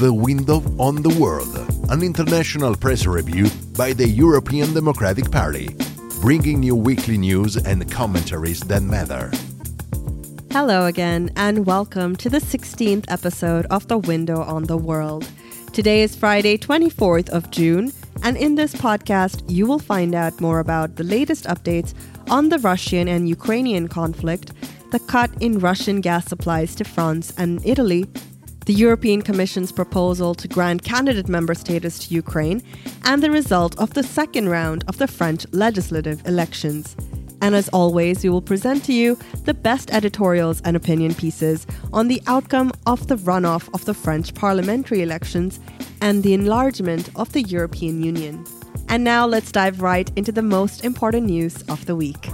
The Window on the World, an international press review by the European Democratic Party, bringing you weekly news and commentaries that matter. Hello again, and welcome to the 16th episode of The Window on the World. Today is Friday, 24th of June, and in this podcast, you will find out more about the latest updates on the Russian and Ukrainian conflict, the cut in Russian gas supplies to France and Italy, the European Commission's proposal to grant candidate member status to Ukraine, and the result of the second round of the French legislative elections. And as always, we will present to you the best editorials and opinion pieces on the outcome of the runoff of the French parliamentary elections and the enlargement of the European Union. And now let's dive right into the most important news of the week.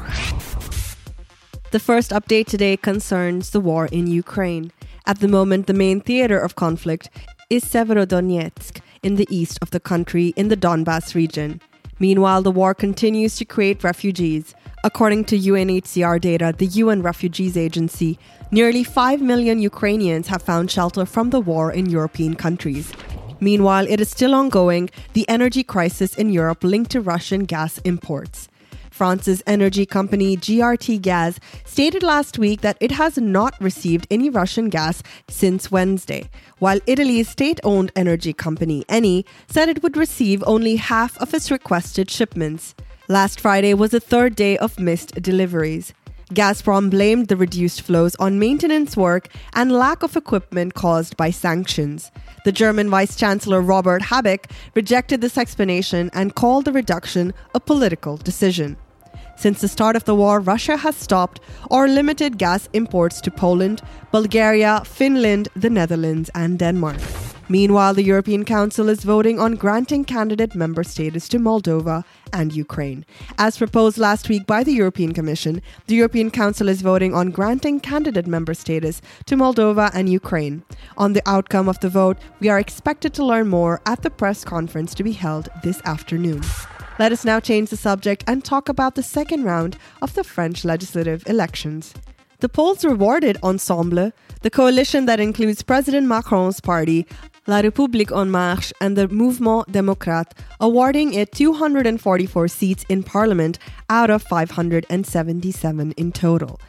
The first update today concerns the war in Ukraine. At the moment, the main theater of conflict is Severodonetsk in the east of the country in the Donbass region. Meanwhile, the war continues to create refugees. According to UNHCR data, the UN Refugees Agency, nearly 5 million Ukrainians have found shelter from the war in European countries. Meanwhile, it is still ongoing, the energy crisis in Europe linked to Russian gas imports. France's energy company GRT Gas stated last week that it has not received any Russian gas since Wednesday, while Italy's state owned energy company Eni said it would receive only half of its requested shipments. Last Friday was the third day of missed deliveries. Gazprom blamed the reduced flows on maintenance work and lack of equipment caused by sanctions. The German Vice Chancellor Robert Habeck rejected this explanation and called the reduction a political decision. Since the start of the war, Russia has stopped or limited gas imports to Poland, Bulgaria, Finland, the Netherlands, and Denmark. Meanwhile, the European Council is voting on granting candidate member status to Moldova and Ukraine. As proposed last week by the European Commission, the European Council is voting on granting candidate member status to Moldova and Ukraine. On the outcome of the vote, we are expected to learn more at the press conference to be held this afternoon. Let us now change the subject and talk about the second round of the French legislative elections. The polls rewarded Ensemble, the coalition that includes President Macron's party, La République En Marche, and the Mouvement Démocrate, awarding it 244 seats in parliament out of 577 in total.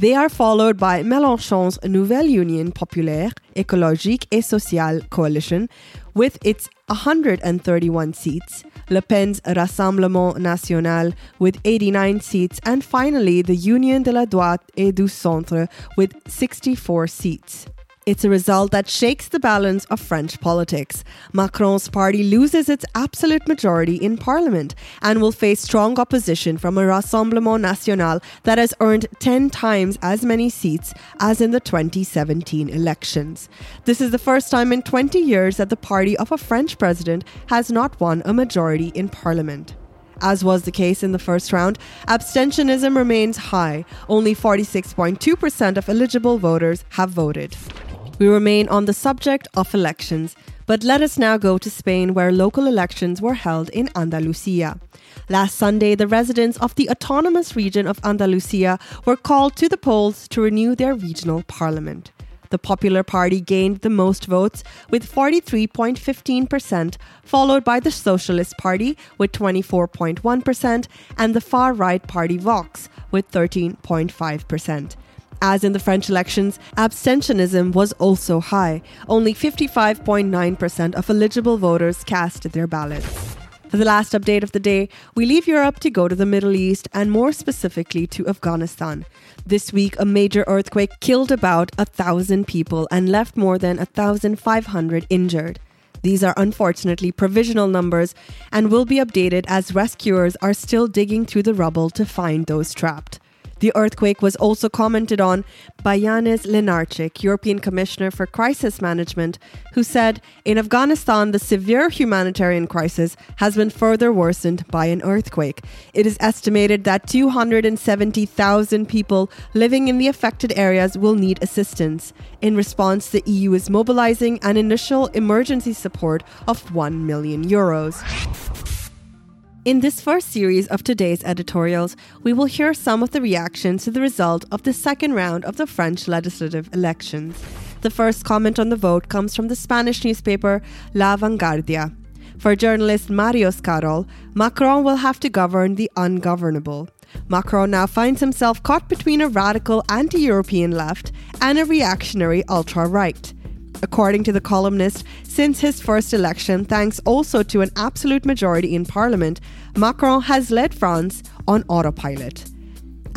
They are followed by Mélenchon's Nouvelle Union Populaire, Écologique et Sociale coalition with its 131 seats, Le Pen's Rassemblement National with 89 seats, and finally the Union de la Droite et du Centre with 64 seats. It's a result that shakes the balance of French politics. Macron's party loses its absolute majority in parliament and will face strong opposition from a Rassemblement National that has earned 10 times as many seats as in the 2017 elections. This is the first time in 20 years that the party of a French president has not won a majority in parliament. As was the case in the first round, abstentionism remains high. Only 46.2% of eligible voters have voted. We remain on the subject of elections, but let us now go to Spain, where local elections were held in Andalusia. Last Sunday, the residents of the autonomous region of Andalusia were called to the polls to renew their regional parliament. The Popular Party gained the most votes with 43.15%, followed by the Socialist Party with 24.1% and the far right party Vox with 13.5%. As in the French elections, abstentionism was also high. Only 55.9% of eligible voters cast their ballots. For the last update of the day, we leave Europe to go to the Middle East and more specifically to Afghanistan. This week, a major earthquake killed about a thousand people and left more than 1,500 injured. These are unfortunately provisional numbers and will be updated as rescuers are still digging through the rubble to find those trapped. The earthquake was also commented on by Janez Lenarčič, European Commissioner for Crisis Management, who said in Afghanistan, the severe humanitarian crisis has been further worsened by an earthquake. It is estimated that 270,000 people living in the affected areas will need assistance. In response, the EU is mobilizing an initial emergency support of 1 million euros. In this first series of today's editorials, we will hear some of the reactions to the result of the second round of the French legislative elections. The first comment on the vote comes from the Spanish newspaper La Vanguardia. For journalist Màrius Carol, Macron will have to govern the ungovernable. Macron now finds himself caught between a radical anti European left and a reactionary ultra right. According to the columnist, since his first election, thanks also to an absolute majority in parliament, Macron has led France on autopilot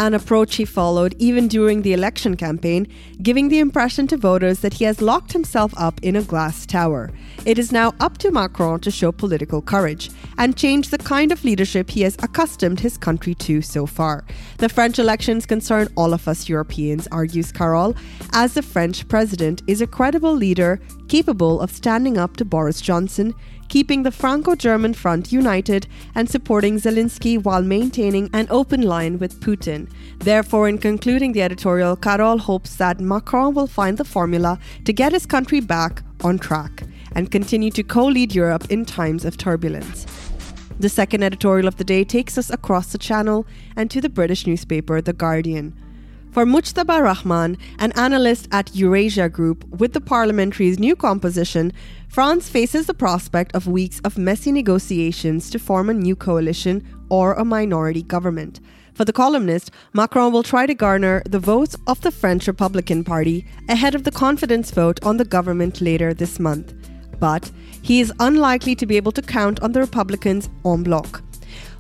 an approach he followed even during the election campaign, giving the impression to voters that he has locked himself up in a glass tower. It is now up to Macron to show political courage and change the kind of leadership he has accustomed his country to so far. The French elections concern all of us Europeans, argues Carol, as the French president is a credible leader capable of standing up to Boris Johnson, keeping the Franco German front united and supporting Zelensky while maintaining an open line with Putin. Therefore, in concluding the editorial, Carol hopes that Macron will find the formula to get his country back on track and continue to co lead Europe in times of turbulence. The second editorial of the day takes us across the channel and to the British newspaper The Guardian. For Mujtaba Rahman, an analyst at Eurasia Group, with the parliamentary's new composition, France faces the prospect of weeks of messy negotiations to form a new coalition or a minority government. For the columnist, Macron will try to garner the votes of the French Republican Party ahead of the confidence vote on the government later this month. But he is unlikely to be able to count on the Republicans en bloc.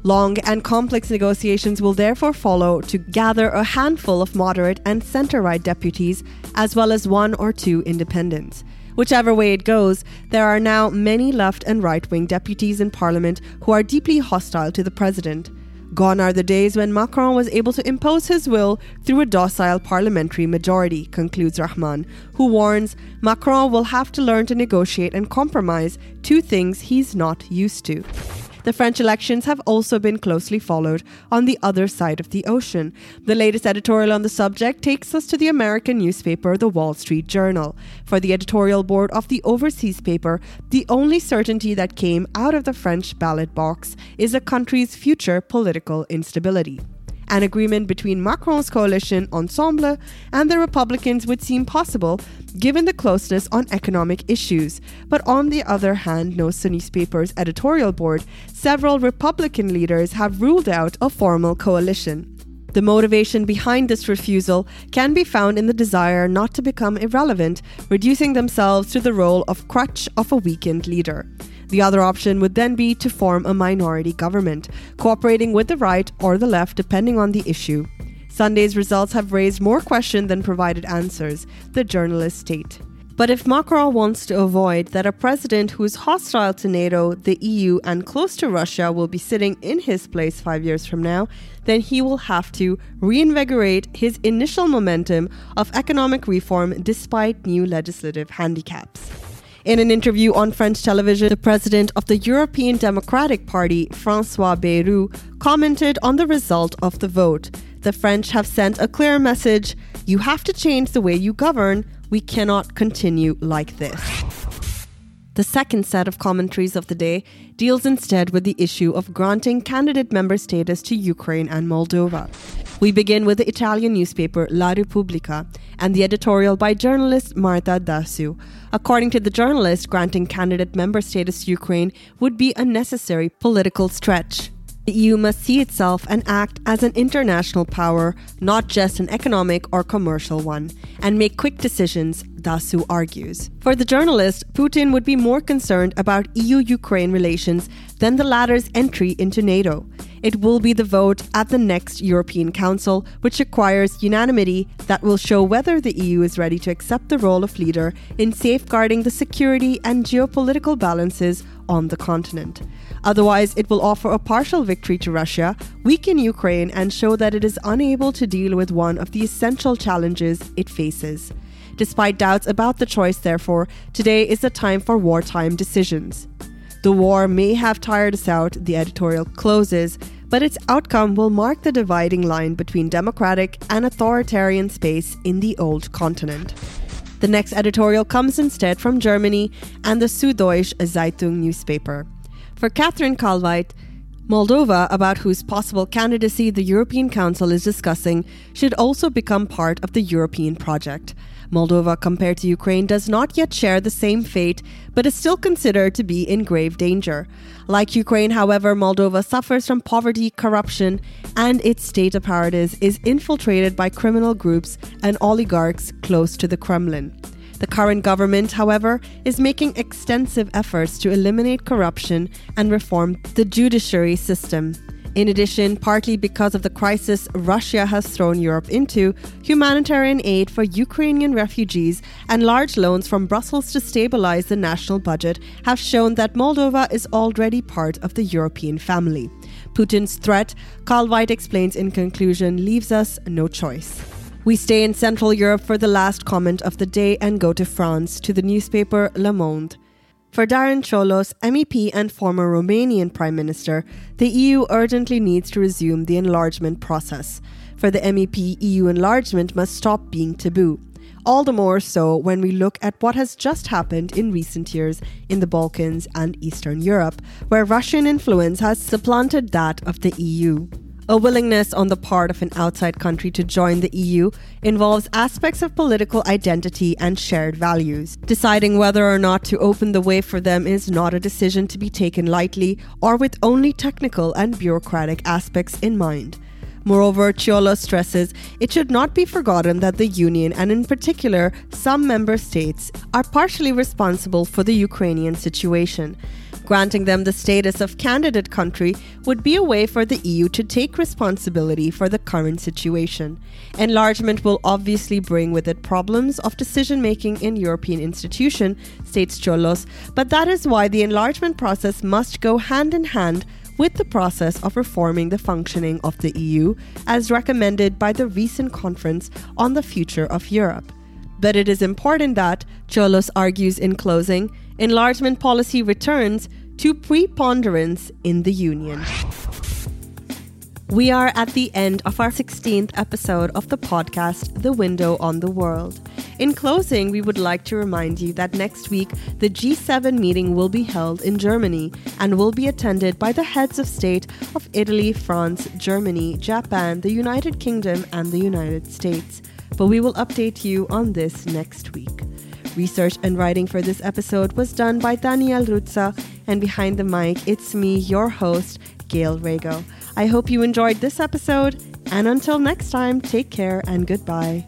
Long and complex negotiations will therefore follow to gather a handful of moderate and centre right deputies, as well as one or two independents. Whichever way it goes, there are now many left and right wing deputies in Parliament who are deeply hostile to the President. Gone are the days when Macron was able to impose his will through a docile parliamentary majority, concludes Rahman, who warns Macron will have to learn to negotiate and compromise, two things he's not used to. The French elections have also been closely followed on the other side of the ocean. The latest editorial on the subject takes us to the American newspaper, The Wall Street Journal. For the editorial board of the overseas paper, the only certainty that came out of the French ballot box is the country's future political instability. An agreement between Macron's coalition Ensemble and the Republicans would seem possible given the closeness on economic issues. But on the other hand, notes the newspaper's editorial board, several Republican leaders have ruled out a formal coalition. The motivation behind this refusal can be found in the desire not to become irrelevant, reducing themselves to the role of crutch of a weakened leader. The other option would then be to form a minority government, cooperating with the right or the left depending on the issue. Sunday's results have raised more questions than provided answers, the journalists state. But if Macron wants to avoid that a president who is hostile to NATO, the EU, and close to Russia will be sitting in his place five years from now, then he will have to reinvigorate his initial momentum of economic reform despite new legislative handicaps. In an interview on French television, the president of the European Democratic Party, Francois Bayrou, commented on the result of the vote. The French have sent a clear message you have to change the way you govern. We cannot continue like this. The second set of commentaries of the day deals instead with the issue of granting candidate member status to Ukraine and Moldova. We begin with the Italian newspaper La Repubblica and the editorial by journalist Marta Dassù. According to the journalist, granting candidate member status to Ukraine would be a necessary political stretch. The EU must see itself and act as an international power, not just an economic or commercial one, and make quick decisions, Dassù argues. For the journalist, Putin would be more concerned about EU Ukraine relations than the latter's entry into NATO. It will be the vote at the next European Council, which requires unanimity that will show whether the EU is ready to accept the role of leader in safeguarding the security and geopolitical balances on the continent. Otherwise, it will offer a partial victory to Russia, weaken Ukraine, and show that it is unable to deal with one of the essential challenges it faces. Despite doubts about the choice, therefore, today is the time for wartime decisions. The war may have tired us out, the editorial closes, but its outcome will mark the dividing line between democratic and authoritarian space in the old continent. The next editorial comes instead from Germany and the Süddeutsche Zeitung newspaper. For Cathrin Kahlweit, Moldova, about whose possible candidacy the European Council is discussing, should also become part of the European project. Moldova, compared to Ukraine, does not yet share the same fate, but is still considered to be in grave danger. Like Ukraine, however, Moldova suffers from poverty, corruption, and its state apparatus is infiltrated by criminal groups and oligarchs close to the Kremlin. The current government, however, is making extensive efforts to eliminate corruption and reform the judiciary system. In addition, partly because of the crisis Russia has thrown Europe into, humanitarian aid for Ukrainian refugees and large loans from Brussels to stabilize the national budget have shown that Moldova is already part of the European family. Putin's threat, Kahlweit explains in conclusion, leaves us no choice. We stay in Central Europe for the last comment of the day and go to France to the newspaper Le Monde. For Dacian Ciolos, MEP and former Romanian Prime Minister, the EU urgently needs to resume the enlargement process. For the MEP, EU enlargement must stop being taboo. All the more so when we look at what has just happened in recent years in the Balkans and Eastern Europe, where Russian influence has supplanted that of the EU. A willingness on the part of an outside country to join the EU involves aspects of political identity and shared values. Deciding whether or not to open the way for them is not a decision to be taken lightly or with only technical and bureaucratic aspects in mind. Moreover, Ciolos stresses it should not be forgotten that the Union, and in particular some member states, are partially responsible for the Ukrainian situation. Granting them the status of candidate country would be a way for the EU to take responsibility for the current situation. Enlargement will obviously bring with it problems of decision making in European institutions, states Ciolos, but that is why the enlargement process must go hand in hand with the process of reforming the functioning of the EU, as recommended by the recent conference on the future of Europe. But it is important that, Ciolos argues in closing, enlargement policy returns to preponderance in the Union. We are at the end of our 16th episode of the podcast, The Window on the World. In closing, we would like to remind you that next week the G7 meeting will be held in Germany and will be attended by the heads of state of Italy, France, Germany, Japan, the United Kingdom, and the United States. But we will update you on this next week. Research and writing for this episode was done by Daniel Ruzza, and behind the mic, it's me, your host, Gail Rago. I hope you enjoyed this episode, and until next time, take care and goodbye.